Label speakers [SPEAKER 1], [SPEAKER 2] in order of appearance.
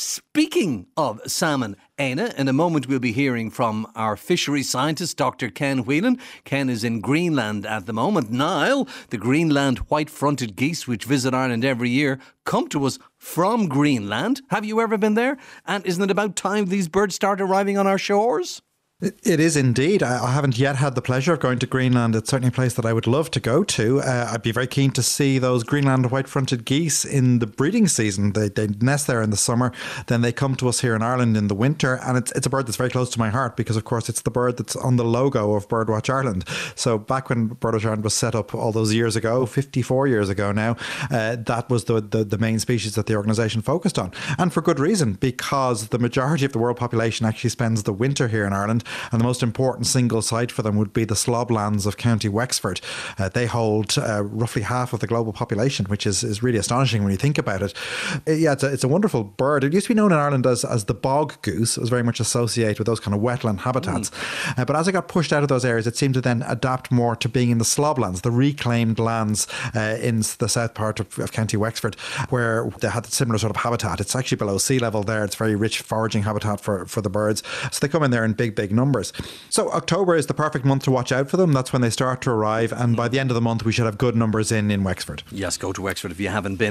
[SPEAKER 1] Speaking of salmon, Éanna, in a moment we'll be hearing from our fishery scientist, Dr. Ken Whelan. Ken is in Greenland at the moment. Niall, the Greenland white fronted geese, which visit Ireland every year, come to us from Greenland. Have you ever been there? And isn't it about time these birds start arriving on our shores?
[SPEAKER 2] It is indeed. I haven't yet had the pleasure of going to Greenland. It's certainly a place that I would love to go to. Uh, I'd be very keen to see those Greenland white fronted geese in the breeding season. They, they nest there in the summer, then they come to us here in Ireland in the winter. And it's, it's a bird that's very close to my heart because, of course, it's the bird that's on the logo of Birdwatch Ireland. So back when Birdwatch Ireland was set up all those years ago, 54 years ago now, uh, that was the, the, the main species that the organisation focused on. And for good reason, because the majority of the world population actually spends the winter here in Ireland and the most important single site for them would be the sloblands of County Wexford. Uh, they hold uh, roughly half of the global population, which is, is really astonishing when you think about it. Uh, yeah, it's a, it's a wonderful bird. It used to be known in Ireland as, as the bog goose. It was very much associated with those kind of wetland habitats. Mm. but as it got pushed out of those areas, it seemed to then adapt more to being in the sloblands, the reclaimed lands uh, in the south part of, of County Wexford, where they had a similar sort of habitat. It's actually below sea level there. It's very rich foraging habitat for, for the birds. So they come in there in big, big numbers. So October is the perfect month to watch out for them. That's when they start to arrive, and by the end of the month, we should have good numbers in in Wexford.
[SPEAKER 1] Yes, go to Wexford if you haven't been.